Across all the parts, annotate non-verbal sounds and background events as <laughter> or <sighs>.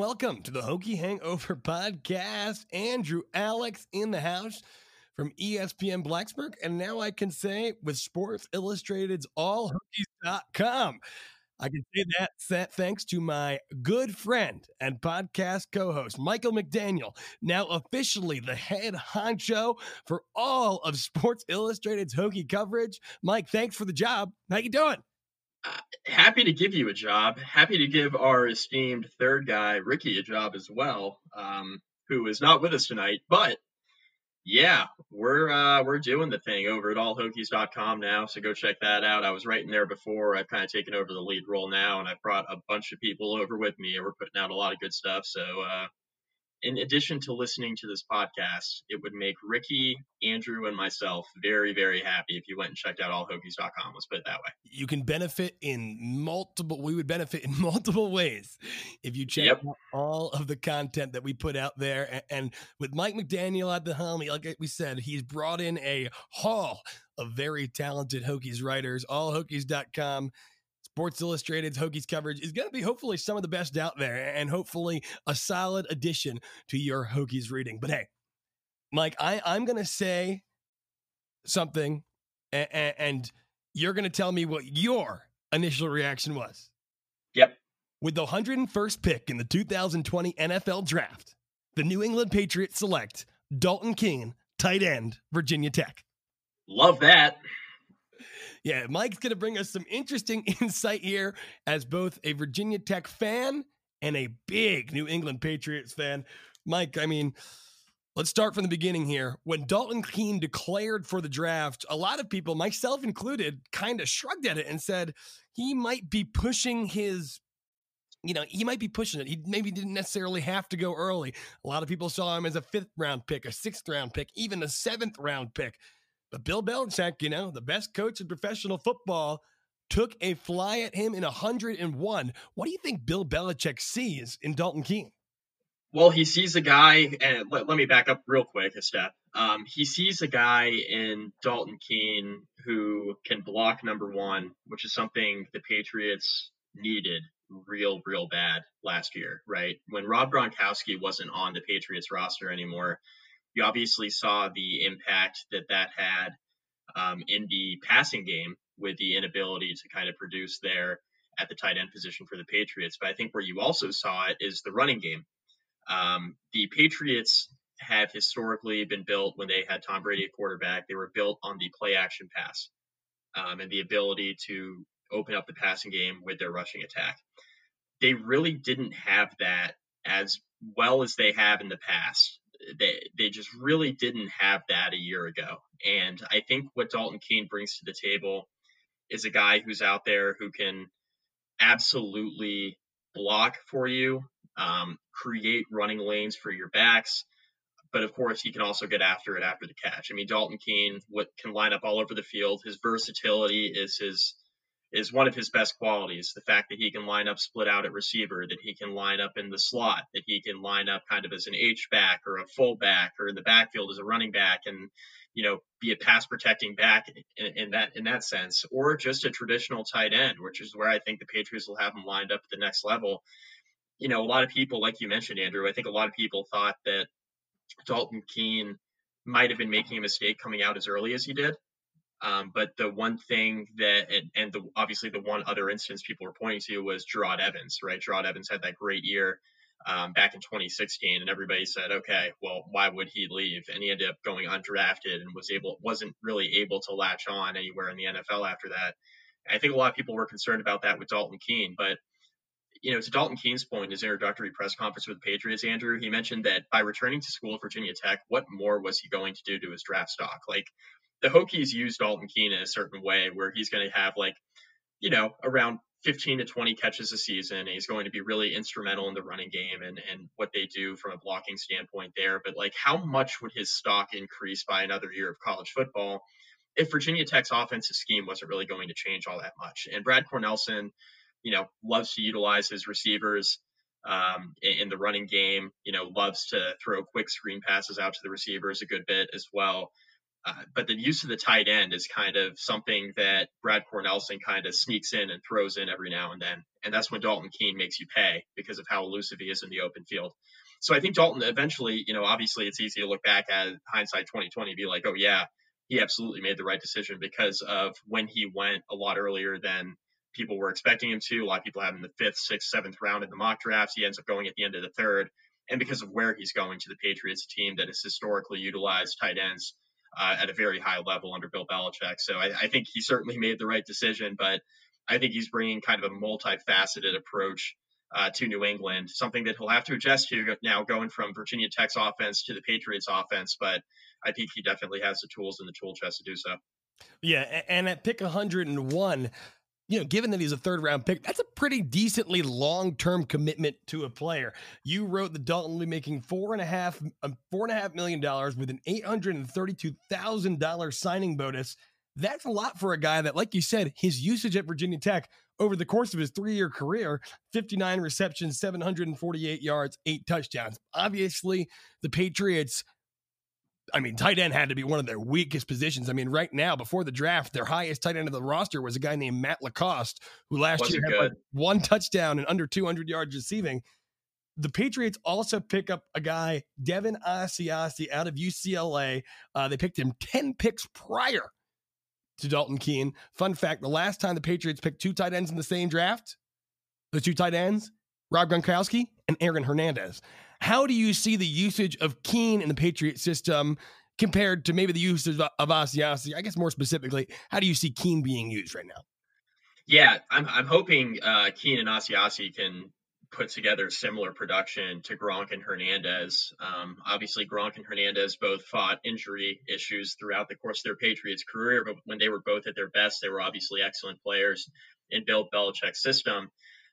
Welcome, to the Hokie Hangover <laughs> Podcast. Andrew Alex in the house from ESPN Blacksburg. And now I can say with Sports Illustrated's allhokies.com. I can say that th- thanks to my good friend and podcast co host, Michael McDaniel, now officially the head honcho for all of Sports Illustrated's Hokie coverage. Mike, thanks for the job. How you doing? Happy to give you a job. Happy to give our esteemed third guy, Ricky, a job as well, um, who is not with us tonight. But yeah, we're uh, we're doing the thing over at allhokies.com now. So go check that out. I was writing there before. I've kind of taken over the lead role now, and I've brought a bunch of people over with me, and we're putting out a lot of good stuff. So uh, in addition to listening to this podcast, it would make Ricky, Andrew, and myself very, very happy if you went and checked out allhokies.com. Let's put it that way. you can benefit in multiple we would benefit in <laughs> multiple ways if you check Yep. out all of the content that we put out there and, with mike mcdaniel at the helm like we said he's brought in a haul of very talented hokies writers allhokies.com sports illustrated's hokies coverage is going to be hopefully some of the best out there and hopefully a solid addition to your hokies reading but hey mike I, i'm going to say something and, and you're going to tell me what your initial reaction was. Yep. With the 101st pick in the 2020 NFL Draft, the New England Patriots select Dalton Keene, tight end, Virginia Tech. Love that. Yeah, Mike's going to bring us some interesting <laughs> insight here as both a Virginia Tech fan and a big New England Patriots fan. Mike, I mean, let's start from the beginning here. When Dalton Keene declared for the draft, a lot of people, myself included, kind of shrugged at it and said he might be pushing his you know, he might be pushing it. He maybe didn't necessarily have to go early. A lot of people saw him as a fifth round pick, a sixth round pick, even a seventh round pick. But Bill Belichick, you know, the best coach in professional football, took a fly at him in 101. What do you think Bill Belichick sees in Dalton Keene? Well, he sees a guy, and let, let me back up real quick a step. Um, he sees a guy in Dalton Keene who can block number one, which is something the Patriots needed real, real bad last year, right? When Rob Gronkowski wasn't on the Patriots roster anymore, you obviously saw the impact that that had um, in the passing game with the inability to kind of produce there at the tight end position for the Patriots. But I think where you also saw it is the running game. Um, the Patriots have historically been built when they had Tom Brady at quarterback. They were built on the play action pass um, and the ability to open up the passing game with their rushing attack. They really didn't have that as well as they have in the past. They they just really didn't have that a year ago. And I think what Dalton Keene brings to the table is a guy who's out there who can absolutely block for you, um, create running lanes for your backs. But of course, he can also get after it after the catch. I mean, Dalton Keene what can line up all over the field. His versatility is his is one of his best qualities. The fact that he can line up split out at receiver, that he can line up in the slot, that he can line up kind of as an H back or a full back or in the backfield as a running back, and you know be a pass protecting back in, in that in that sense, or just a traditional tight end, which is where I think the Patriots will have him lined up at the next level. You know, a lot of people, like you mentioned, Andrew, I think a lot of people thought that Dalton Keene might have been making a mistake coming out as early as he did. Um, but the one thing that, and, and the, obviously the one other instance people were pointing to was Jerod Evans, right? Jerod Evans had that great year um, back in 2016, and everybody said, okay, well, why would he leave? And he ended up going undrafted and was able wasn't really able to latch on anywhere in the NFL after that. I think a lot of people were concerned about that with Dalton Keene, but you know, to Dalton Keene's point, his introductory press conference with the Patriots, Andrew, he mentioned that by returning to school at Virginia Tech, what more was he going to do to his draft stock? Like the Hokies used Dalton Keene in a certain way where he's going to have like, you know, around 15 to 20 catches a season. He's going to be really instrumental in the running game and, and what they do from a blocking standpoint there. But like, how much would his stock increase by another year of college football if Virginia Tech's offensive scheme wasn't really going to change all that much? And Brad Cornelsen, you know, loves to utilize his receivers um, in, in the running game, you know, loves to throw quick screen passes out to the receivers a good bit as well. Uh, but the use of the tight end is kind of something that Brad Cornelsen kind of sneaks in and throws in every now and then. And that's when Dalton Keene makes you pay because of how elusive he is in the open field. So I think Dalton eventually, you know, obviously it's easy to look back at hindsight 2020 and be like, oh, yeah, he absolutely made the right decision because of when he went a lot earlier than people were expecting him to. A lot of people have him in the fifth, sixth, seventh round in the mock drafts. He ends up going at the end of the third. And because of where he's going to the Patriots team that has historically utilized tight ends uh, at a very high level under Bill Belichick. So I, I, think he certainly made the right decision, but I think he's bringing kind of a multifaceted approach uh, to New England, something that he'll have to adjust to now going from Virginia Tech's offense to the Patriots offense. But I think he definitely has the tools in the tool chest to do so. Yeah, and at pick 101, you know, given that he's a third round pick, that's a pretty decently long term commitment to a player. You wrote that Dalton will be making four and a half, four and a half um, four and a half million dollars with an eight hundred and thirty two thousand dollars signing bonus. That's a lot for a guy that, like you said, his usage at Virginia Tech over the course of his three year career 59 receptions, 748 yards, eight touchdowns. Obviously, the Patriots I mean, tight end had to be one of their weakest positions. I mean, right now, before the draft, their highest tight end of the roster was a guy named Matt LaCosse, who last Wasn't year had like one touchdown and under 200 yards receiving. The Patriots also pick up a guy, Devin Asiasi, out of UCLA. Uh, they picked him 10 picks prior to Dalton Keene. Fun fact the last time the Patriots picked two tight ends in the same draft, the two tight ends, Rob Gronkowski and Aaron Hernandez. How do you see the usage of Keene in the Patriot system compared to maybe the usage of, of Asiasi? I guess more specifically, how do you see Keene being used right now? Yeah, I'm, I'm hoping uh, Keene and Asiasi can put together similar production to Gronk and Hernandez. Um, obviously, Gronk and Hernandez both fought injury issues throughout the course of their Patriots career, but when they were both at their best, they were obviously excellent players in Bill Belichick's system.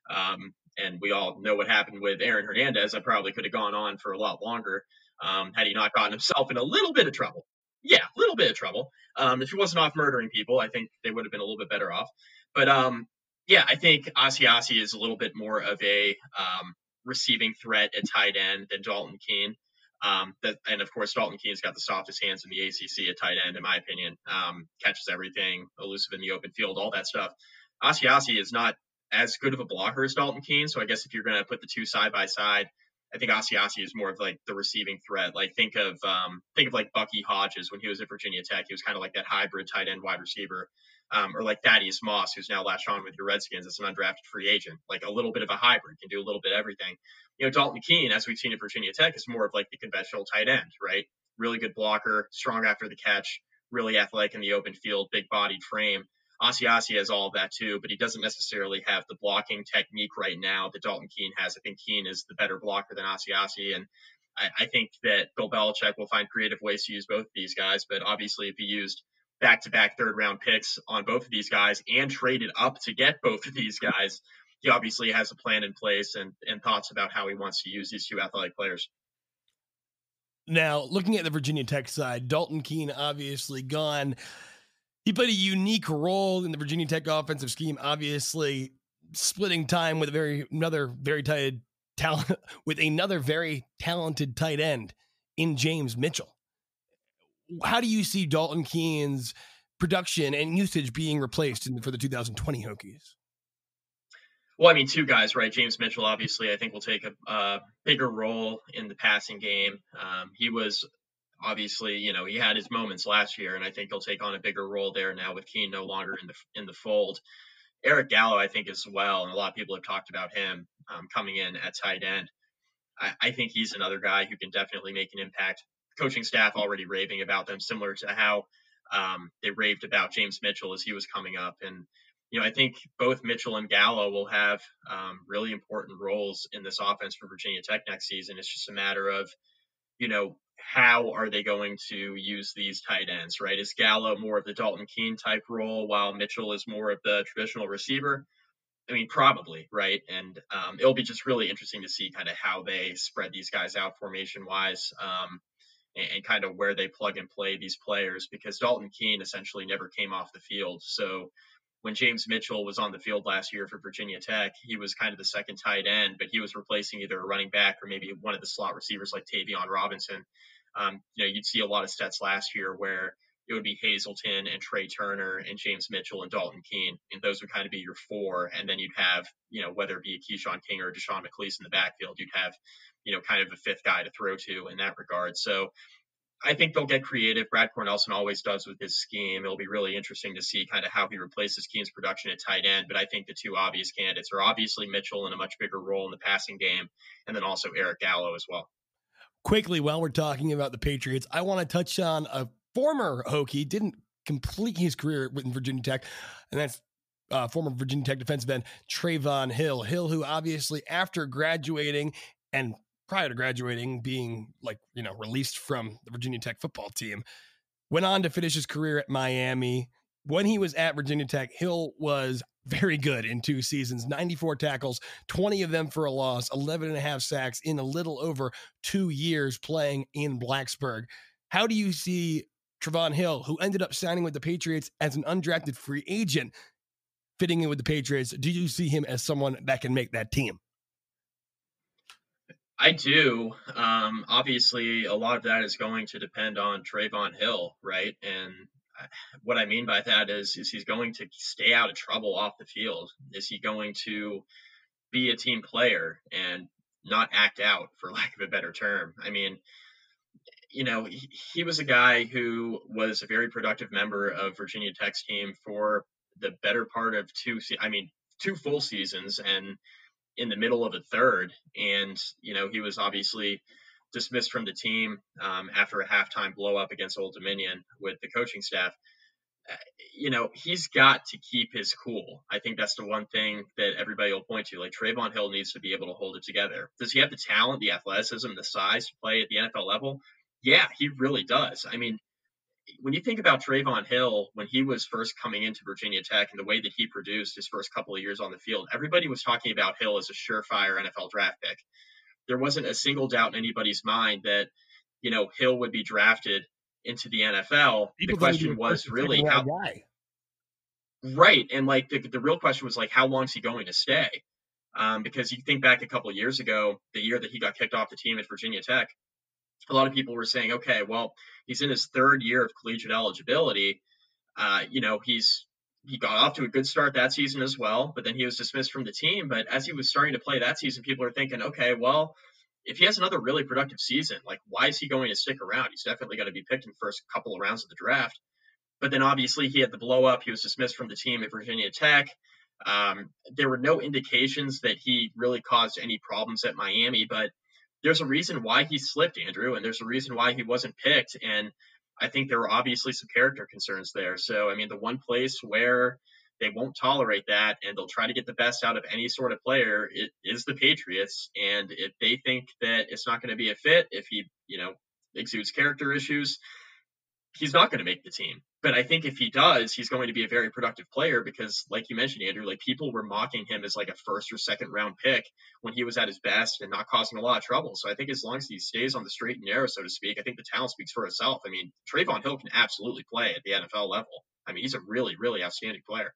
Um, and we all know what happened with Aaron Hernandez. I probably could have gone on for a lot longer um, had he not gotten himself in a little bit of trouble. Yeah, a little bit of trouble. Um, if he wasn't off murdering people, I think they would have been a little bit better off. But um, yeah, I think Asiasi is a little bit more of a um, receiving threat at tight end than Dalton Keene. Um, that, and of course, Dalton Keene's got the softest hands in the ACC at tight end, in my opinion. Um, catches everything, elusive in the open field, all that stuff. Asiasi is not as good of a blocker as Dalton Keene. So I guess if you're going to put the two side by side, I think Asiasi is more of like the receiving threat. Like think of um, think of like Bucky Hodges when he was at Virginia Tech. He was kind of like that hybrid tight end wide receiver, um, or like Thaddeus Moss, who's now latched on with your Redskins as an undrafted free agent. Like a little bit of a hybrid, can do a little bit of everything. You know, Dalton Keene, as we've seen at Virginia Tech, is more of like the conventional tight end, right? Really good blocker, strong after the catch, really athletic in the open field, big bodied frame. Asiasi has all of that too, but he doesn't necessarily have the blocking technique right now that Dalton Keene has. I think Keene is the better blocker than Asiasi, and I, I think that Bill Belichick will find creative ways to use both of these guys. But obviously, if he used back-to-back third-round picks on both of these guys and traded up to get both of these guys, he obviously has a plan in place and, and thoughts about how he wants to use these two athletic players. Now, looking at the Virginia Tech side, Dalton Keene obviously gone. He played a unique role in the Virginia Tech offensive scheme, obviously splitting time with a very another very tight talent <laughs> with another very talented tight end in James Mitchell. How do you see Dalton Keene's production and usage being replaced in, for the 2020 Hokies? Well, I mean, two guys, right? James Mitchell, obviously, I think will take a, a bigger role in the passing game. Um, he was obviously, you know, he had his moments last year, and I think he'll take on a bigger role there now with Keene no longer in the in the fold. Eric Gallo, I think, as well, and a lot of people have talked about him um, coming in at tight end. I, I think he's another guy who can definitely make an impact. Coaching staff already raving about them, similar to how um, they raved about James Mitchell as he was coming up. And you know, I think both Mitchell and Gallo will have um, really important roles in this offense for Virginia Tech next season. It's just a matter of, you know, how are they going to use these tight ends, right? Is Gallo more of the Dalton Keene type role while Mitchell is more of the traditional receiver? I mean, probably, right? And um, it'll be just really interesting to see kind of how they spread these guys out formation wise um, and, and, kind of where they plug and play these players because Dalton Keene essentially never came off the field. So when James Mitchell was on the field last year for Virginia Tech, he was kind of the second tight end, but he was replacing either a running back or maybe one of the slot receivers like Tayvion Robinson. Um, you know, you'd see a lot of stats last year where it would be Hazelton and Tre Turner and James Mitchell and Dalton Keene, and those would kind of be your four. And then you'd have, you know, whether it be a Keshawn King or Deshaun McClease in the backfield, you'd have, you know, kind of a fifth guy to throw to in that regard. So I think they'll get creative. Brad Cornelsen always does with his scheme. It'll be really interesting to see kind of how he replaces Keene's production at tight end. But I think the two obvious candidates are obviously Mitchell in a much bigger role in the passing game, and then also Eric Gallo as well. Quickly, while we're talking about the Patriots, I want to touch on a former Hokie, didn't complete his career with Virginia Tech, and that's uh, former Virginia Tech defensive end Trevon Hill. Hill, who obviously after graduating and prior to graduating, being like, you know, released from the Virginia Tech football team, went on to finish his career at Miami. When he was at Virginia Tech, Hill was very good in two seasons 94 tackles, 20 of them for a loss, 11 and a half sacks in a little over two years playing in Blacksburg. How do you see Trevon Hill, who ended up signing with the Patriots as an undrafted free agent, fitting in with the Patriots? Do you see him as someone that can make that team? I do. Um, obviously, a lot of that is going to depend on Trevon Hill, right? And what I mean by that is, is he's going to stay out of trouble off the field? Is he going to be a team player and not act out, for <laughs> lack of a better term? I mean, you know, he, he was a guy who was a very productive member of Virginia Tech's team for the better part of two. I mean, two full seasons, and in the middle of a third. And, you know, he was obviously dismissed from the team um, after a halftime blow up against Old Dominion with the coaching staff. Uh, you know, he's got to keep his cool. I think that's the one thing that everybody will point to. Like Trevon Hill needs to be able to hold it together. Does he have the talent, the athleticism, the size to play at the NFL level? Yeah, he really does. I mean, when you think about Trevon Hill, when he was first coming into Virginia Tech and the way that he produced his first couple of years on the field, everybody was talking about Hill as a surefire NFL draft pick. There wasn't a single doubt in anybody's mind that, you know, Hill would be drafted into the NFL. People the question was really how. Guy. Right. And like the, the real question was like, how long is he going to stay? Um, because you think back a couple of years ago, the year that he got kicked off the team at Virginia Tech, a lot of people were saying, okay, well, he's in his third year of collegiate eligibility. Uh, you know, he's he got off to a good start that season as well, but then he was dismissed from the team. But as he was starting to play that season, people are thinking, okay, well, if he has another really productive season, like why is he going to stick around? He's definitely going to be picked in the first couple of rounds of the draft. But then obviously he had the blow up. He was dismissed from the team at Virginia Tech. Um, there were no indications that he really caused any problems at Miami, but there's a reason why he slipped, Andrew, and there's a reason why he wasn't picked. And I think there were obviously some character concerns there. So, I mean, the one place where they won't tolerate that and they'll try to get the best out of any sort of player it is the Patriots. And if they think that it's not going to be a fit, if he, you know, exudes character issues, he's not going to make the team. But I think if he does, he's going to be a very productive player because, like you mentioned, Andrew, like people were mocking him as like a first or second round pick when he was at his best and not causing a lot of trouble. So I think as long as he stays on the straight and narrow, so to speak, I think the talent speaks for itself. I mean, Trevon Hill can absolutely play at the NFL level. I mean, he's a really, really outstanding player.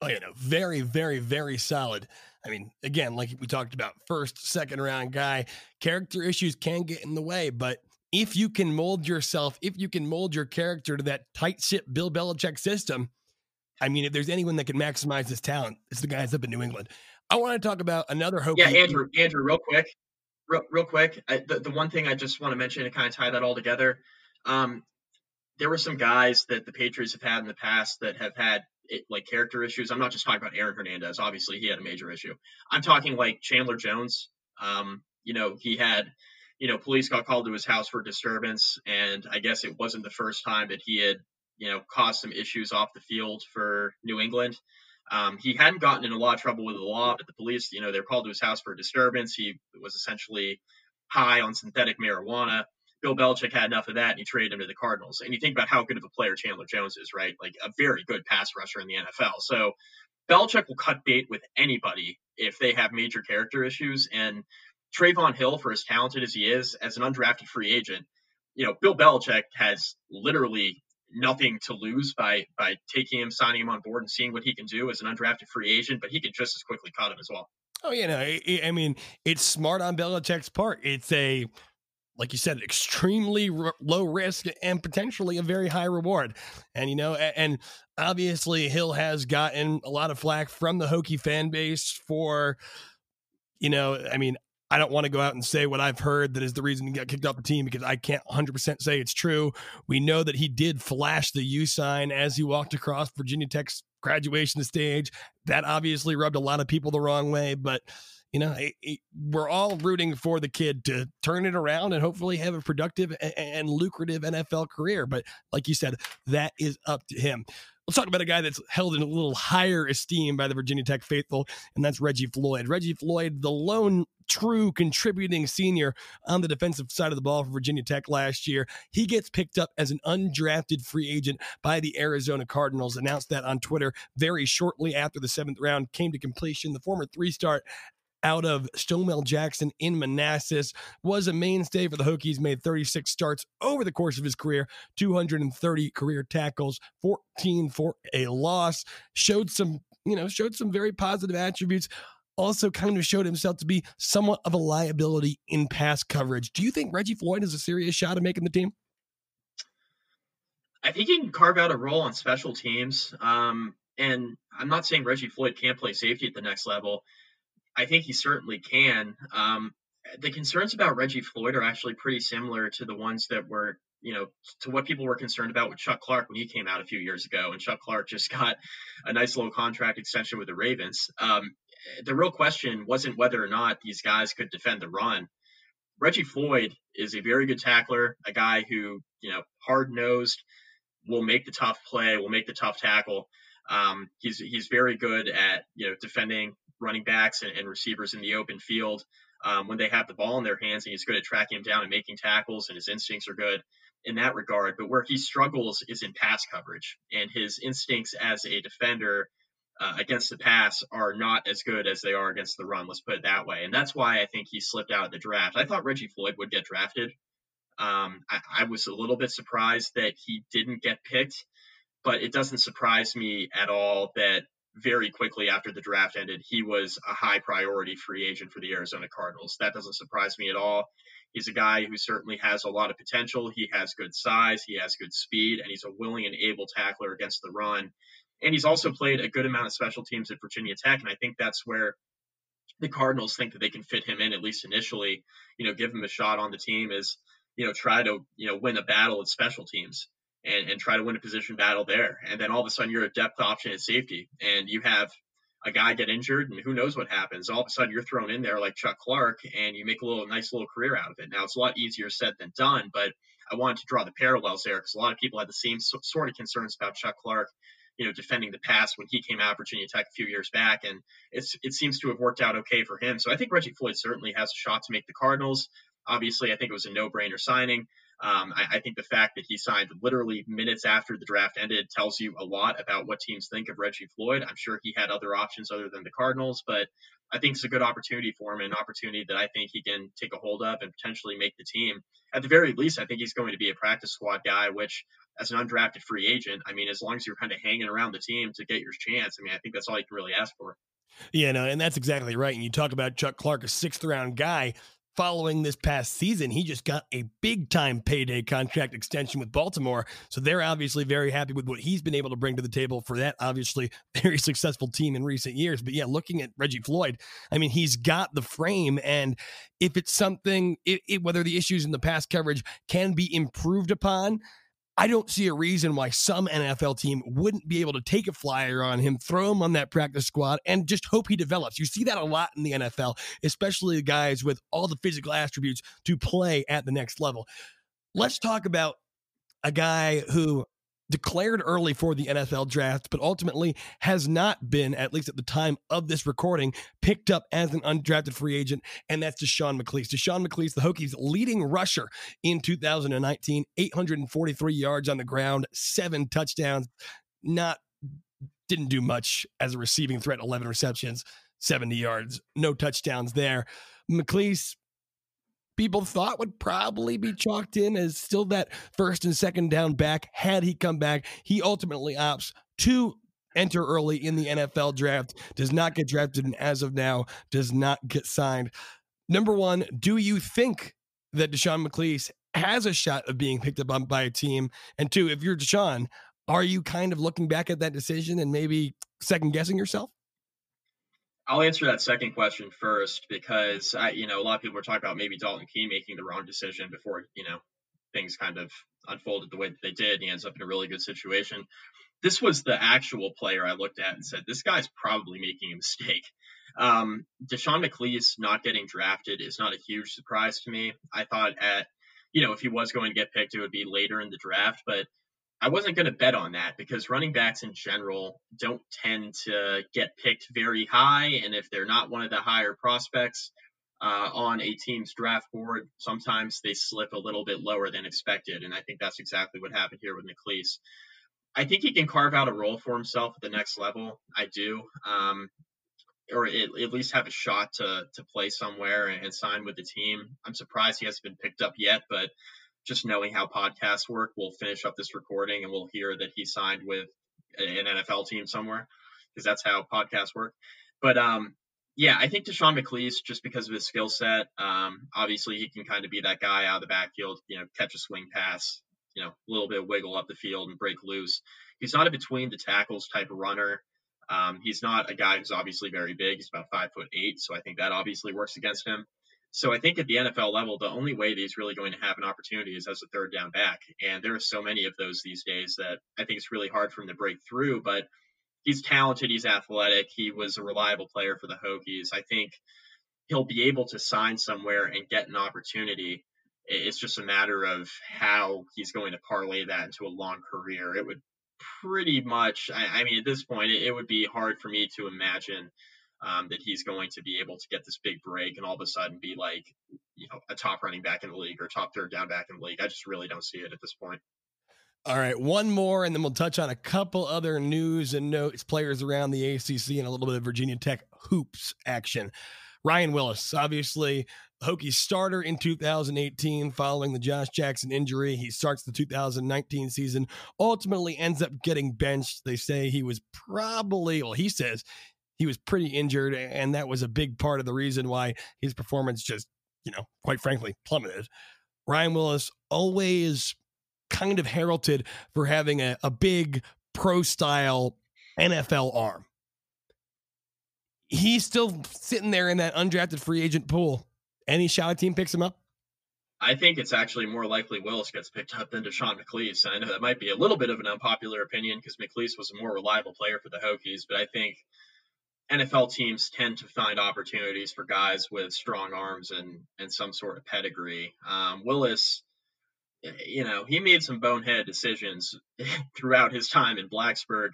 Oh, you know, very, very, very solid. I mean, again, like we talked about, first, second round guy. Character issues can get in the way, but if you can mold yourself, if you can mold your character to that tight ship Bill Belichick system, I mean, if there's anyone that can maximize his talent, it's the guys up in New England. I want to talk about another hope. Yeah, Andrew, Andrew, real quick, real, real quick. I, the, the one thing I just want to mention to kind of tie that all together. Um, there were some guys that the Patriots have had in the past that have had it, like character issues. I'm not just talking about Aaron Hernandez. Obviously, he had a major issue. I'm talking like Chandler Jones. Um, you know, he had, you know, police got called to his house for disturbance, and I guess it wasn't the first time that he had, you know, caused some issues off the field for New England. Um, he hadn't gotten in a lot of trouble with the law, but the police, you know, they're called to his house for disturbance. He was essentially high on synthetic marijuana. Bill Belichick had enough of that and he traded him to the Cardinals. And you think about how good of a player Chandler Jones is, right? Like a very good pass rusher in the NFL. So Belichick will cut bait with anybody if they have major character issues. And Trevon Hill, for as talented as he is, as an undrafted free agent, you know, Bill Belichick has literally nothing to lose by by taking him, signing him on board, and seeing what he can do as an undrafted free agent. But he could just as quickly cut him as well. Oh, you know, I, I mean, it's smart on Belichick's part. It's a like you said, extremely r- low risk and potentially a very high reward. And, you know, and, and obviously Hill has gotten a lot of flack from the Hokie fan base for, you know, I mean, I don't want to go out and say what I've heard that is the reason he got kicked off the team because I can't 100% say it's true. We know that he did flash the U sign as he walked across Virginia Tech's graduation stage. That obviously rubbed a lot of people the wrong way, but you know, it, it, we're all rooting for the kid to turn it around and hopefully have a productive and, and lucrative NFL career. But like you said, that is up to him. Let's talk about a guy that's held in a little higher esteem by the Virginia Tech faithful, and that's Reggie Floyd. Reggie Floyd, the lone true contributing senior on the defensive side of the ball for Virginia Tech last year. He gets picked up as an undrafted free agent by the Arizona Cardinals. Announced that on Twitter very shortly after the seventh round came to completion. The former three star out of Stonewall Jackson in Manassas, was a mainstay for the Hokies, made 36 starts over the course of his career, 230 career tackles, 14 for a loss, showed some, you know, showed some very positive attributes. Also, kind of showed himself to be somewhat of a liability in pass coverage. Do you think Reggie Floyd has a serious shot at making the team? I think he can carve out a role on special teams. Um, and I'm not saying Reggie Floyd can't play safety at the next level. I think he certainly can. Um, the concerns about Reggie Floyd are actually pretty similar to the ones that were, you know, to what people were concerned about with Chuck Clark when he came out a few years ago. And Chuck Clark just <laughs> got a nice little contract extension with the Ravens. Um, the real question wasn't whether or not these guys could defend the run. Reggie Floyd is a very good tackler, a guy who, you know, hard nosed, will make the tough play, will make the tough tackle. Um, he's he's very good at you know defending running backs and, and receivers in the open field um, when they have the ball in their hands, and he's good at tracking them down and making tackles, and his instincts are good in that regard. But where he struggles is in pass coverage, and his instincts as a defender uh, against the pass are not as good as they are against the run. Let's put it that way, and that's why I think he slipped out of the draft. I thought Reggie Floyd would get drafted. Um, I, I was a little bit surprised that he didn't get picked, but it doesn't surprise me at all that very quickly after the draft ended, he was a high priority free agent for the Arizona Cardinals. That doesn't surprise me at all. He's a guy who certainly has a lot of potential. He has good size, he has good speed, and he's a willing and able tackler against the run. And he's also played a good amount of special teams at Virginia Tech, and I think that's where the Cardinals think that they can fit him in at least initially. You know, give him a shot on the team is you know try to you know win a battle at special teams and, and try to win a position battle there. And then all of a sudden you're a depth option at safety and you have a guy get injured and who knows what happens. All of a sudden you're thrown in there like Chuck Clark and you make a little nice little career out of it. Now it's a lot easier said than done, but I wanted to draw the parallels there because a lot of people had the same sort of concerns about Chuck Clark, you know, defending the pass when he came out of Virginia Tech a few years back, and it's it seems to have worked out okay for him. So I think Reggie Floyd certainly has a shot to make the Cardinals. Obviously, I think it was a no-brainer signing. Um, I, I, think the fact that he signed literally minutes after the draft ended tells you a lot about what teams think of Reggie Floyd. I'm sure he had other options other than the Cardinals, but I think it's a good opportunity for him, an opportunity that I think he can take a hold of and potentially make the team. At the very least, I think he's going to be a practice squad guy, which as an undrafted free agent, I mean, as long as you're kind of hanging around the team to get your chance, I mean, I think that's all you can really ask for. Yeah, no, and that's exactly right. And you talk about Chuck Clark, a sixth round guy following this past season, he just got a big time payday contract extension with Baltimore. So they're obviously very happy with what he's been able to bring to the table for that obviously <laughs> very successful team in recent years. But yeah, looking at Reggie Floyd, I mean, he's got the frame. And if it's something, it, it, whether the issues in the pass coverage can be improved upon, I don't see a reason why some NFL team wouldn't be able to take a flyer on him, throw him on that practice squad, and just hope he develops. You see that a lot in the NFL, especially the guys with all the physical attributes to play at the next level. Let's talk about a guy who declared early for the NFL draft, but ultimately has not been, at least at the time of this recording, picked up as an undrafted free agent, and that's DeSean McClease. DeSean McClease, the Hokies' leading rusher in 2019, 843 yards on the ground, seven touchdowns. Not didn't do much as a receiving threat, 11 receptions, 70 yards, no touchdowns there. McClease people thought would probably be chalked in as still that first and second down back had he come back. He ultimately opts to enter early in the NFL draft, does not get drafted, and as of now, does not get signed. Number one, do you think that DeSean McClease has a shot of being picked up by a team? And two, if you're DeSean, are you kind of looking back at that decision and maybe second guessing yourself? I'll answer that second question first because I, you know, a lot of people were talking about maybe Dalton Keene making the wrong decision before, you know, things kind of unfolded the way that they did. He ends up in a really good situation. This was the actual player I looked at and said, this guy's probably making a mistake. Um, DeSean McClease not getting drafted is not a huge surprise to me. I thought at, you know, if he was going to get picked, it would be later in the draft, but I wasn't going to bet on that because running backs in general don't tend to get picked very high. And if they're not one of the higher prospects uh, on a team's draft board, sometimes they slip a little bit lower than expected. And I think that's exactly what happened here with McClease. I think he can carve out a role for himself at the next level. I do. Um, or at, at, least have a shot to to play somewhere and, and sign with the team. I'm surprised he hasn't been picked up yet, but just knowing how podcasts work, we'll finish up this recording and we'll hear that he signed with an NFL team somewhere because that's how podcasts work. But um, yeah, I think DeSean McClease, just because of his skill set, um, obviously he can kind of be that guy out of the backfield, you know, catch a swing pass, you know, a little bit of wiggle up the field and break loose. He's not a between the tackles type of runner. Um, he's not a guy who's obviously very big. He's about five foot eight, so I think that obviously works against him. So I think at the NFL level, the only way that he's really going to have an opportunity is as a third down back. And there are so many of those these days that I think it's really hard for him to break through. But he's talented, he's athletic, he was a reliable player for the Hokies. I think he'll be able to sign somewhere and get an opportunity. It's just a matter of how he's going to parlay that into a long career. It would pretty much, I, I mean, at this point, it, it would be hard for me to imagine um, that he's going to be able to get this big break and all of a sudden be like, you know, a top running back in the league or top third down back in the league. I just really don't see it at this point. All right, one more, and then we'll touch on a couple other news and notes, players around the ACC, and a little bit of Virginia Tech hoops action. Ryan Willis, obviously, Hokie starter in 2018 following the Josh Jackson injury. He starts the 2019 season, ultimately ends up getting benched. They say he was probably, well, he says he was pretty injured, and that was a big part of the reason why his performance just, you know, quite frankly, plummeted. Ryan Willis always kind of heralded for having a, a big pro style NFL arm. He's still sitting there in that undrafted free agent pool. Any shot team picks him up? I think it's actually more likely Willis gets picked up than DeSean McClease. I know that might be a little bit of an unpopular opinion because McClease was a more reliable player for the Hokies, but I think NFL teams tend to find opportunities for guys with strong arms and and some sort of pedigree. Um, Willis, you know, he made some bonehead decisions <laughs> throughout his time in Blacksburg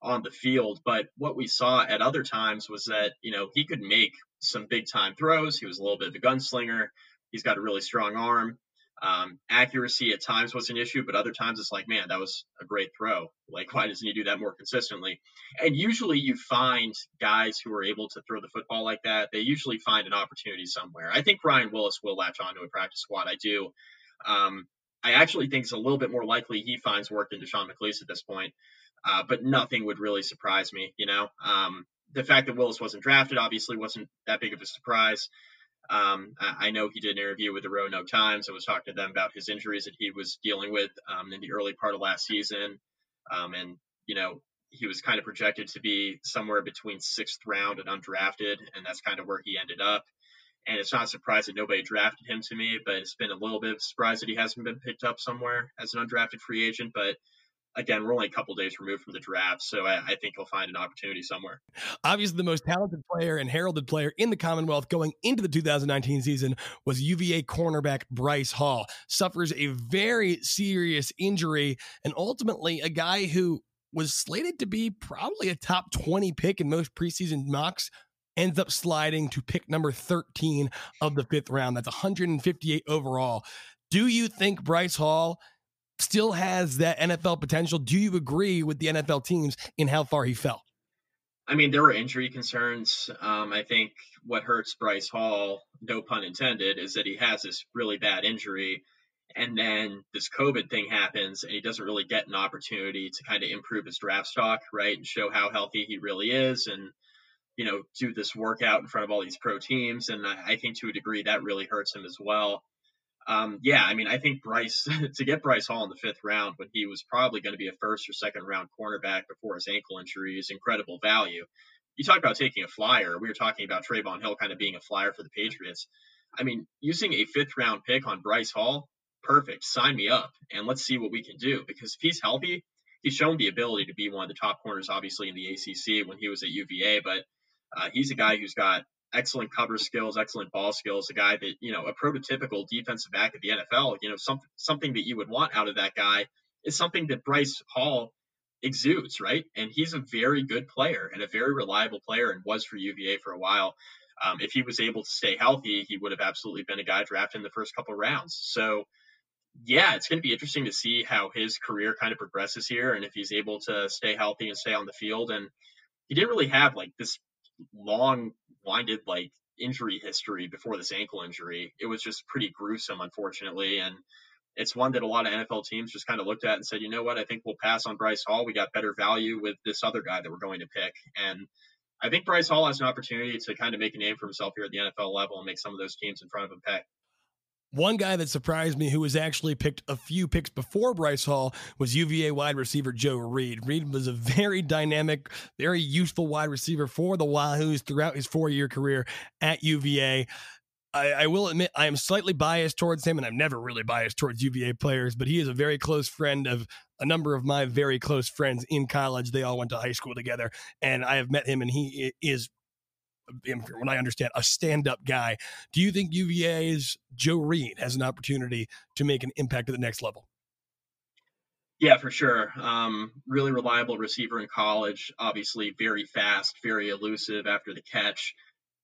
on the field, but what we saw at other times was that you know he could make some big time throws. He was a little bit of a gunslinger. He's got a really strong arm. Um, accuracy at times was an issue, but other times it's like, man, that was a great throw. Like, why doesn't he do that more consistently? And usually you find guys who are able to throw the football like that. They usually find an opportunity somewhere. I think Ryan Willis will latch onto a practice squad. I do. Um, I actually think it's a little bit more likely he finds work than DeSean McClease at this point. Uh, but nothing would really surprise me, you know. Um, the fact that Willis wasn't drafted obviously wasn't that big of a surprise. Um, I know he did an interview with the Roanoke Times and was talking to them about his injuries that he was dealing with um, in the early part of last season. Um, and, you know, he was kind of projected to be somewhere between sixth round and undrafted, and that's kind of where he ended up. And it's not a surprise that nobody drafted him to me, but it's been a little bit of a surprise that he hasn't been picked up somewhere as an undrafted free agent. But again, we're only a couple days removed from the draft, so I, I, think he'll find an opportunity somewhere. Obviously, the most talented player and heralded player in the Commonwealth going into the 2019 season was UVA cornerback Bryce Hall. Suffers a very serious injury, and ultimately, a guy who was slated to be probably a top 20 pick in most preseason mocks ends up sliding to pick number 13 of the fifth round. That's 158 overall. Do you think Bryce Hall still has that NFL potential. Do you agree with the NFL teams in how far he fell? I mean, there were injury concerns. Um, I think what hurts Bryce Hall, no pun intended, is that he has this really bad injury. And then this COVID thing happens, and he doesn't really get an opportunity to kind of improve his draft stock, right? And show how healthy he really is. And, you know, do this workout in front of all these pro teams. And I, I think to a degree that really hurts him as well. Um, yeah, I mean, I think Bryce <laughs> to get Bryce Hall in the fifth round when he was probably going to be a first or second round cornerback before his ankle injury is incredible value. You talk about taking a flyer. We were talking about Trevon Hill kind of being a flyer for the Patriots. I mean, using a fifth round pick on Bryce Hall, perfect. Sign me up and let's see what we can do. Because if he's healthy, he's shown the ability to be one of the top corners, obviously in the ACC when he was at UVA. But uh, he's a guy who's got excellent cover skills, excellent ball skills, a guy that, you know, a prototypical defensive back at the NFL, you know, something something that you would want out of that guy is something that Bryce Hall exudes, right? And he's a very good player and a very reliable player and was for UVA for a while. Um, if he was able to stay healthy, he would have absolutely been a guy drafted in the first couple rounds. So, yeah, it's going to be interesting to see how his career kind of progresses here and if he's able to stay healthy and stay on the field. And he didn't really have like this long winded like injury history before this ankle injury. It was just pretty gruesome, unfortunately. And it's one that a lot of NFL teams just kind of looked at and said, you know what, I think we'll pass on Bryce Hall. We got better value with this other guy that we're going to pick. And I think Bryce Hall has an opportunity to kind of make a name for himself here at the NFL level and make some of those teams in front of him pay. One guy that surprised me, who was actually picked a few picks before Bryce Hall, was UVA wide receiver Joe Reed. Reed was a very dynamic, very useful wide receiver for the Wahoos throughout his four year career at UVA. I, I, will admit I am slightly biased towards him, and I'm never really biased towards UVA players, but he is a very close friend of a number of my very close friends in college. They all went to high school together, and I have met him, and he is when I understand, a stand up guy. Do you think UVA's Joe Reed has an opportunity to make an impact at the next level? Yeah, for sure. Um, really reliable receiver in college. Obviously, very fast, very elusive after the catch.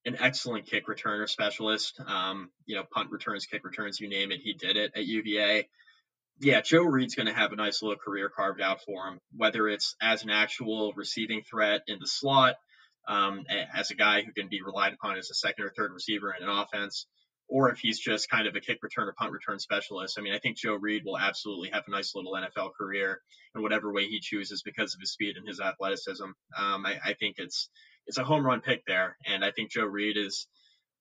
An excellent kick returner specialist. Um, you know, punt returns, kick returns, you name it, he did it at UVA. Yeah, Joe Reed's going to have a nice little career carved out for him, whether it's as an actual receiving threat in the slot, um, as a guy who can be relied upon as a second or third receiver in an offense, or if he's just kind of a kick return or punt return specialist. I mean, I think Joe Reed will absolutely have a nice little NFL career in whatever way he chooses because of his speed and his athleticism. Um, I, I, think it's it's a home run pick there, and I think Joe Reed is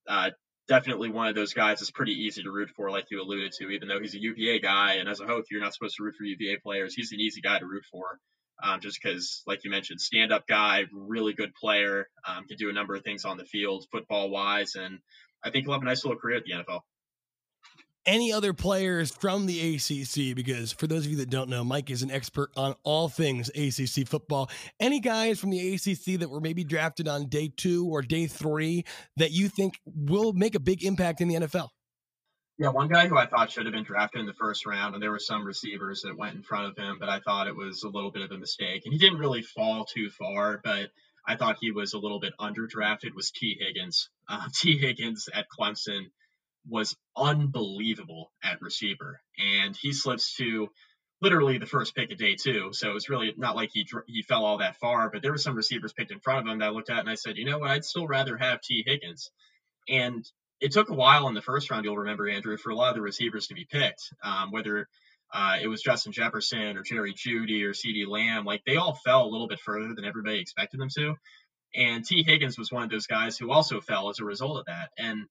uh, definitely one of those guys that's pretty easy to root for, like you alluded to. Even though he's a UVA guy, and as a Hope, you're not supposed to root for UVA players. He's an easy guy to root for um, just because, like you mentioned, stand up guy, really good player, um, can do a number of things on the field, football wise, and I think he'll have a nice little career at the NFL. Any other players from the ACC? Because for those of you that don't know, Mike is an expert on all things ACC football. Any guys from the ACC that were maybe drafted on day two or day three that you think will make a big impact in the NFL? Yeah, one guy who I thought should have been drafted in the first round, and there were some receivers that went in front of him, but I thought it was a little bit of a mistake. And he didn't really fall too far, but I thought he was a little bit underdrafted. Was Tee Higgins? Uh, <laughs> Tee Higgins at Clemson was unbelievable at receiver, and he slips to literally the first pick of day two. So it's really not like he he fell all that far, but there were some receivers picked in front of him that I looked at and I said, you know what, I'd still rather have Tee Higgins. And it took a while in the first round, you'll remember, Andrew, for a lot of the receivers to be picked, um, whether uh, it was Justin Jefferson or Jerry Jeudy or CeeDee Lamb. Like they all fell a little bit further than everybody expected them to. And Tee Higgins was one of those guys who also fell as a result of that. And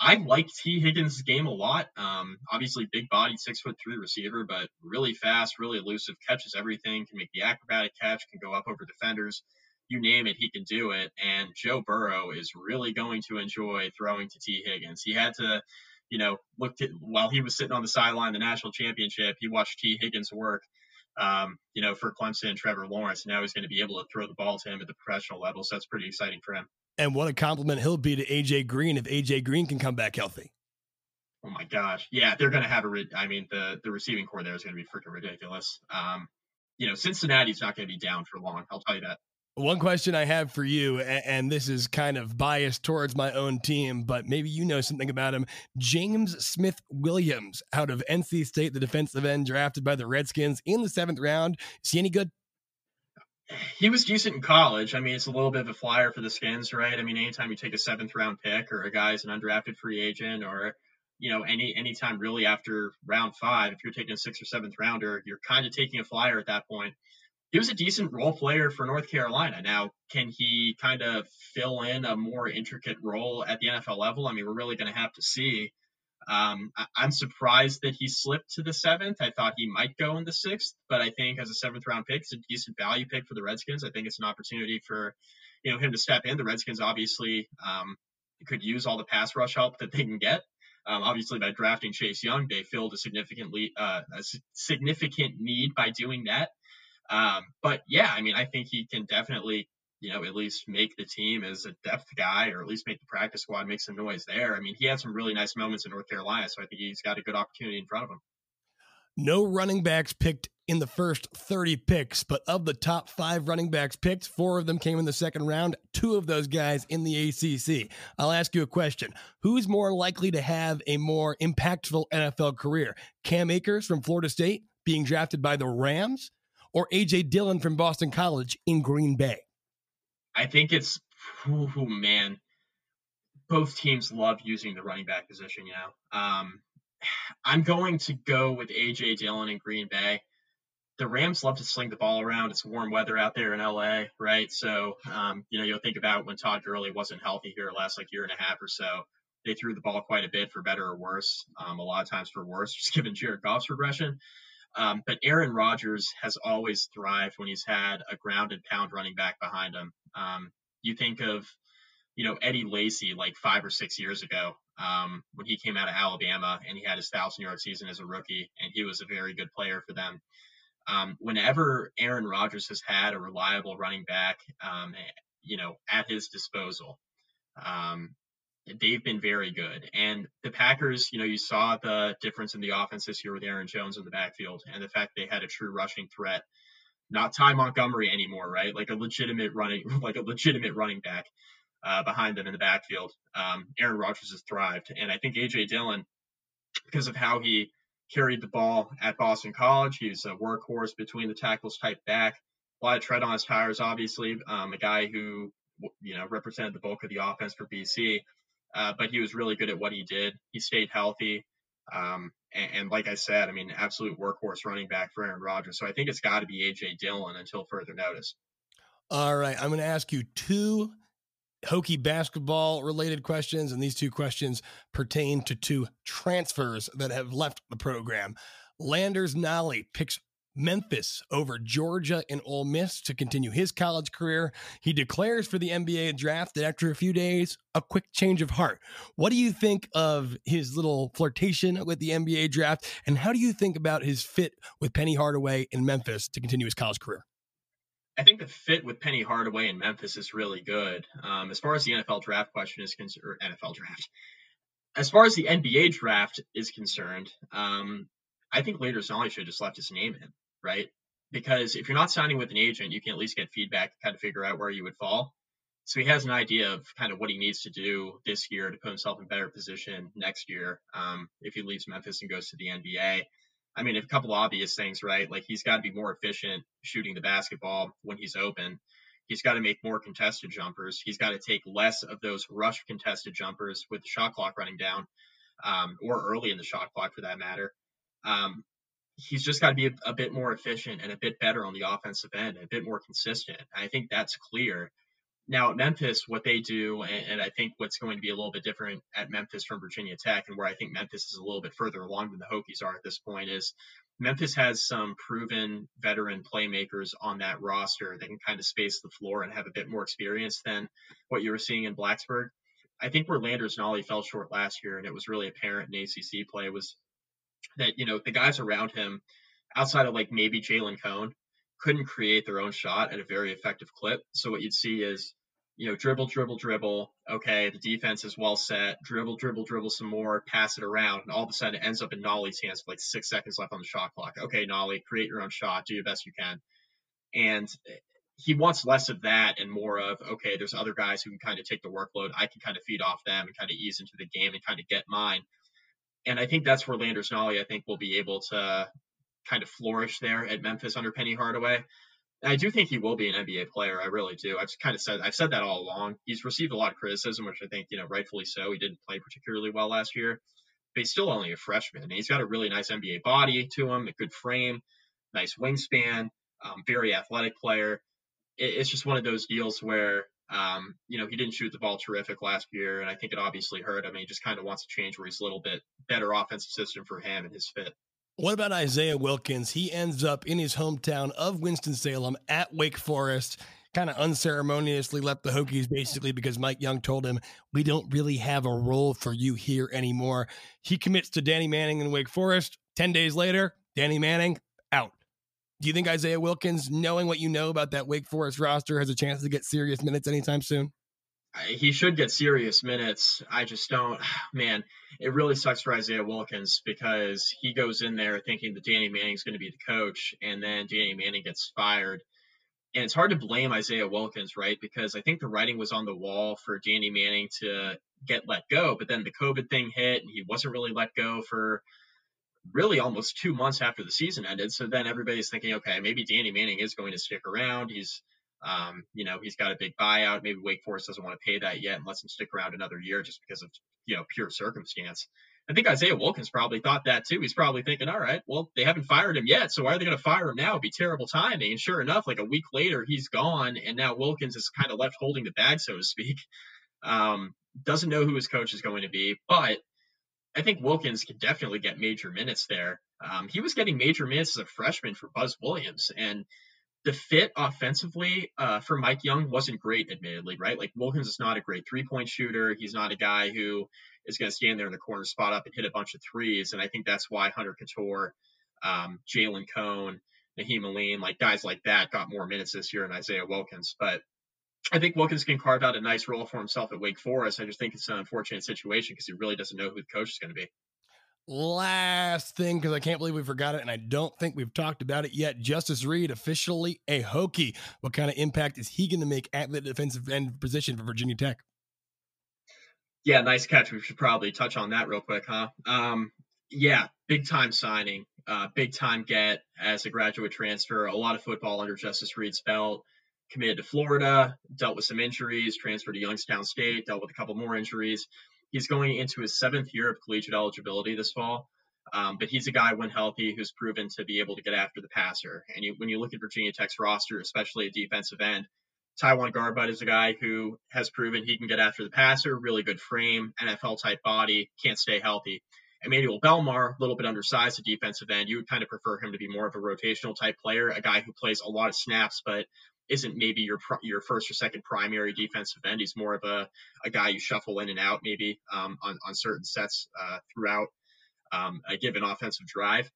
I liked Tee Higgins' game a lot. Um, obviously, big bodied, six foot three receiver, but really fast, really elusive, catches everything, can make the acrobatic catch, can go up over defenders. You name it, he can do it. And Joe Burrow is really going to enjoy throwing to Tee Higgins. He had to, you know, look at while he was sitting on the sideline, the national championship, he watched Tee Higgins work. Um, you know, for Clemson and Trevor Lawrence. Now he's going to be able to throw the ball to him at the professional level. So that's pretty exciting for him. And what a compliment he'll be to AJ Green if AJ Green can come back healthy. Oh my gosh, yeah, they're going to have a. Re- I mean, the the receiving core there is going to be freaking ridiculous. Um, you know, Cincinnati's not going to be down for long. I'll tell you that. One question I have for you, and this is kind of biased towards my own team, but maybe you know something about him. James Smith Williams out of NC State, the defensive end drafted by the Redskins in the seventh round. Is he any good? He was decent in college. I mean, it's a little bit of a flyer for the Skins, right? I mean, anytime you take a seventh round pick or a guy's an undrafted free agent or you know, any anytime really after round five, if you're taking a sixth or seventh rounder, you're kind of taking a flyer at that point he was a decent role player for North Carolina. Now, can he kind of fill in a more intricate role at the NFL level? I mean, we're really going to have to see. Um, I, am surprised that he slipped to the seventh. I thought he might go in the sixth, but I think as a seventh round pick, it's a decent value pick for the Redskins. I think it's an opportunity for you know him to step in. The Redskins obviously um, could use all the pass rush help that they can get. Um, obviously, by drafting Chase Young, they filled a significantly uh, a significant need by doing that. Um, but yeah, I mean, I think he can definitely, you know, at least make the team as a depth guy, or at least make the practice squad make some noise there. I mean, he had some really nice moments in North Carolina, so I think he's got a good opportunity in front of him. No running backs picked in the first 30 picks, but of the top five running backs picked, four of them came in the second round, two of those guys in the ACC. I'll ask you a question. Who's more likely to have a more impactful NFL career? Cam Akers from Florida State being drafted by the Rams or AJ Dillon from Boston College in Green Bay? I think it's oh man. Both teams love using the running back position, you know. Um, I'm going to go with AJ Dillon in Green Bay. The Rams love to sling the ball around. It's warm weather out there in LA, right? So, um, you know, you'll think about when Todd Gurley wasn't healthy here last like year and a half or so. They threw the ball quite a bit for better or worse. Um, a lot of times for worse, <laughs> just given Jared Goff's regression. Um, but Aaron Rodgers has always thrived when he's had a grounded pound running back behind him. Um, you think of, you know, Eddie Lacy like five or six years ago um, when he came out of Alabama and he had his thousand yard season as a rookie, and he was a very good player for them. Um, whenever Aaron Rodgers has had a reliable running back, um, you know, at his disposal, um, they've been very good. And the Packers, you know, you saw the difference in the offense this year with Aaron Jones in the backfield and the fact they had a true rushing threat, not Ty Montgomery anymore, right? Like a legitimate running, <laughs> like a legitimate running back uh, behind them in the backfield. Um, Aaron Rodgers has thrived, and I think AJ Dillon, because of how he carried the ball at Boston College, he's a workhorse between the tackles type back. A lot of tread on his tires, obviously. Um, a guy who you know represented the bulk of the offense for BC uh, but he was really good at what he did. He stayed healthy. Um, and, and, like I said, I mean, absolute workhorse running back for Aaron Rodgers. So I think it's got to be AJ Dillon until further notice. All right, I'm going to ask you two Hokie basketball related questions, and these two questions pertain to two transfers that have left the program. Landers Nolley picks Memphis over Georgia and Ole Miss to continue his college career. He declares for the NBA draft that after a few days, a quick change of heart. What do you think of his little flirtation with the NBA draft? And how do you think about his fit with Penny Hardaway in Memphis to continue his college career? I think the fit with Penny Hardaway in Memphis is really good. Um, as far as the NFL draft question is concerned, NFL draft, as far as the NBA draft is concerned, um, I think Landers Nolley should have just left his name in right? Because if you're not signing with an agent, you can at least get feedback, kind of figure out where you would fall. So he has an idea of kind of what he needs to do this year to put himself in better position next year um, if he leaves Memphis and goes to the NBA. I mean, a couple obvious things, right? Like he's got to be more efficient shooting the basketball when he's open. He's got to make more contested jumpers. He's got to take less of those rush contested jumpers with the shot clock running down, um, or early in the shot clock for that matter. Um, he's just got to be a, a, bit more efficient and a bit better on the offensive end, and a bit more consistent. I think that's clear. Now at Memphis, what they do, and, and, I think what's going to be a little bit different at Memphis from Virginia Tech, and where I think Memphis is a little bit further along than the Hokies are at this point, is Memphis has some proven veteran playmakers on that roster that can kind of space the floor and have a bit more experience than what you were seeing in Blacksburg. I think where Landers Nolley fell short last year, and it was really apparent in ACC play, was that you know the guys around him, outside of like maybe Jalen Cone, couldn't create their own shot at a very effective clip. So what you'd see is you know, dribble, dribble, dribble. Okay, the defense is well set. Dribble, dribble, dribble some more. Pass it around, and all of a sudden it ends up in Nolley's hands with like six seconds left on the shot clock. Okay, Nolley, create your own shot. Do your best you can. And eh, he wants less of that and more of okay, there's other guys who can kind of take the workload. I can kind of feed off them and kind of ease into the game and kind of get mine. And I think that's where Landers Nolley, I think, will be able to kind of flourish there at Memphis under Penny Hardaway. I do think he will be an NBA player. I really do. I've kind of said I've said that all along. He's received a lot of criticism, which I think you know rightfully so. He didn't play particularly well last year, but he's still only a freshman. And he's got a really nice NBA body to him, a good frame, nice wingspan, um, very athletic player. It, it's just one of those deals where um, you know he didn't shoot the ball terrific last year, and I think it obviously hurt him. He just kind of wants to change where he's a little bit better offensive system for him and his fit. What about Isaiah Wilkins? He ends up in his hometown of Winston-Salem at Wake Forest, kind of unceremoniously left the Hokies basically because Mike Young told him, We don't really have a role for you here anymore. He commits to Danny Manning in Wake Forest. 10 days later, Danny Manning. Do you think Isaiah Wilkins, knowing what you know about that Wake Forest roster, has a chance to get serious minutes anytime soon? he should get serious minutes. I just don't, <sighs> man. It really sucks for Isaiah Wilkins because he goes in there thinking that Danny Manning's going to be the coach, and then Danny Manning gets fired. And it's hard to blame Isaiah Wilkins, right? Because I think the writing was on the wall for Danny Manning to get let go, but then the COVID thing hit, and he wasn't really let go for really almost two months after the season ended. So then everybody's thinking, okay, maybe Danny Manning is going to stick around. He's um, you know, he's got a big buyout. Maybe Wake Forest doesn't want to pay that yet and lets him stick around another year just because of, you know, pure circumstance. I think Isaiah Wilkins probably thought that too. He's probably thinking, all right, well, they haven't fired him yet, so why are they going to fire him now? It'd be terrible timing. And sure enough, like a week later, he's gone, and now Wilkins is kind of left holding the bag, so to speak. Um, doesn't know who his coach is going to be, but I think Wilkins could definitely get major minutes there. Um, he was getting major minutes as a freshman for Buzz Williams, and the fit offensively uh, for Mike Young wasn't great, admittedly, right? Like Wilkins is not a great three point shooter. He's not a guy who is going to stand there in the corner spot up and hit a bunch of threes. And I think that's why Hunter Cattoor, um, Jalen Cone, Nahiem Alleyne, like guys like that got more minutes this year than Isaiah Wilkins. But I think Wilkins can carve out a nice role for himself at Wake Forest. I just think it's an unfortunate situation because he really doesn't know who the coach is going to be. Last thing, because I can't believe we forgot it, and I don't think we've talked about it yet. Justus Reed, officially a Hokie. What kind of impact is he going to make at the defensive end position for Virginia Tech? Yeah, nice catch. We should probably touch on that real quick, huh? Um, yeah, big time signing, uh, big time get as a graduate transfer. A lot of football under Justus Reed's belt. Committed to Florida, dealt with some injuries, transferred to Youngstown State, dealt with a couple more injuries He's going into his seventh year of collegiate eligibility this fall. Um, but he's a guy, when healthy, who's proven to be able to get after the passer. And you, when you look at Virginia Tech's roster, especially at defensive end, TyJuan Garbutt is a guy who has proven he can get after the passer, really good frame, NFL type body, can't stay healthy. Emmanuel Belmar, a little bit undersized at defensive end. You would kind of prefer him to be more of a rotational type player, a guy who plays a lot of snaps, but isn't maybe your your first or second primary defensive end. He's more of a, a guy you shuffle in and out maybe um, on on certain sets uh, throughout um, a given offensive drive.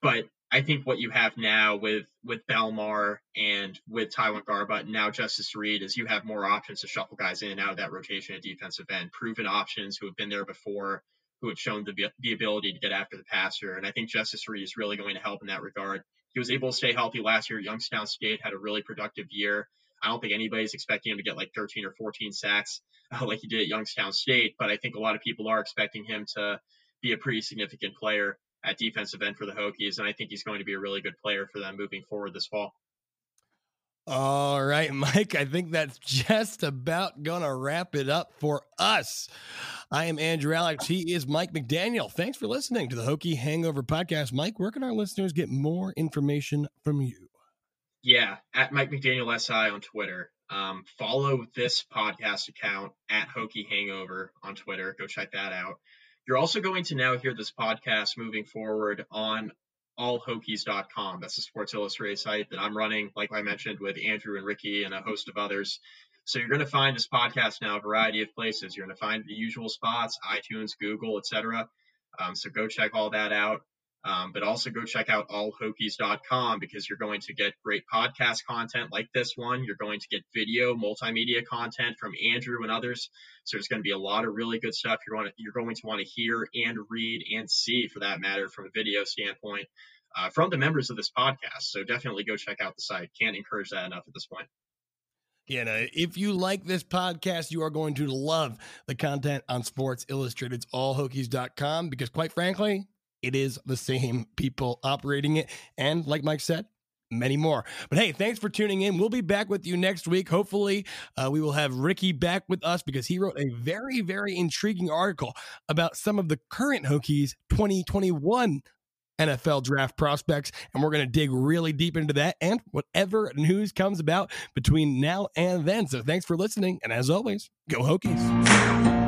But I think what you have now with with Belmar and with TyJuan Garbutt and now Justus Reed is you have more options to shuffle guys in and out of that rotation at defensive end, proven options who have been there before, who have shown the the ability to get after the passer. And I think Justus Reed is really going to help in that regard. He was able to stay healthy last year. Youngstown State had a really productive year. I don't think anybody's expecting him to get like 13 or 14 sacks uh, <laughs> like he did at Youngstown State, but I think a lot of people are expecting him to be a pretty significant player at defensive end for the Hokies, and I think he's going to be a really good player for them moving forward this fall. All right, Mike, I think that's just about going to wrap it up for us. I am Andrew Alex. He is Mike McDaniel. Thanks for listening to the Hokie Hangover podcast. Mike, where can our listeners get more information from you? Yeah, at Mike McDaniel SI on Twitter. Um, follow this podcast account at Hokie Hangover on Twitter. Go check that out. You're also going to now hear this podcast moving forward on allhokies.com. That's the Sports Illustrated site that I'm running, like I mentioned, with Andrew and Ricky and a host of others. So you're going to find this podcast now a variety of places. You're going to find the usual spots, iTunes, Google, etc. Um, so go check all that out. Um, but also go check out allhokies.com because you're going to get great podcast content like this one. You're going to get video, multimedia content from Andrew and others. So there's going to be a lot of really good stuff you're to, you're going to want to hear and read and see, for that matter, from a video standpoint, uh, from the members of this podcast. So definitely go check out the site. Can't encourage that enough at this point. You know, if you like this podcast, you are going to love the content on Sports Illustrated's allhokies.com because, quite frankly, it is the same people operating it. And like Mike said, many more. But hey, thanks for tuning in. We'll be back with you next week. Hopefully, uh, we will have Ricky back with us because he wrote a very, very intriguing article about some of the current Hokies 2021 NFL draft prospects. And we're going to dig really deep into that and whatever news comes about between now and then. So thanks for listening. And as always, go Hokies.